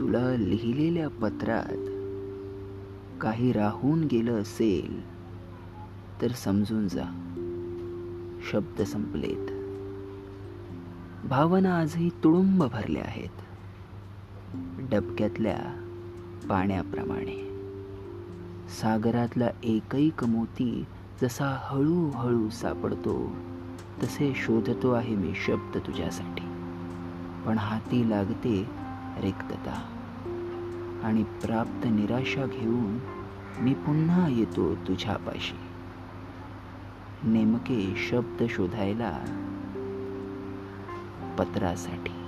तुला लिहिलेल्या पत्रात काही राहून गेलं असेल तर समजून जा. शब्द संपलेत. भावना आजही तुडुंब भरल्या आहेत. डबक्यातल्या पाण्याप्रमाणे. सागरातला एकैक मोती जसा हळूहळू सापडतो तसे शोधतो आहे मी शब्द तुझ्यासाठी. पण हाती लागते रिक्तता. आणि प्राप्त निराशा घेऊन मी पुन्हा येतो तुझ्यापाशी. नेमके शब्द शोधायला पत्रासाठी.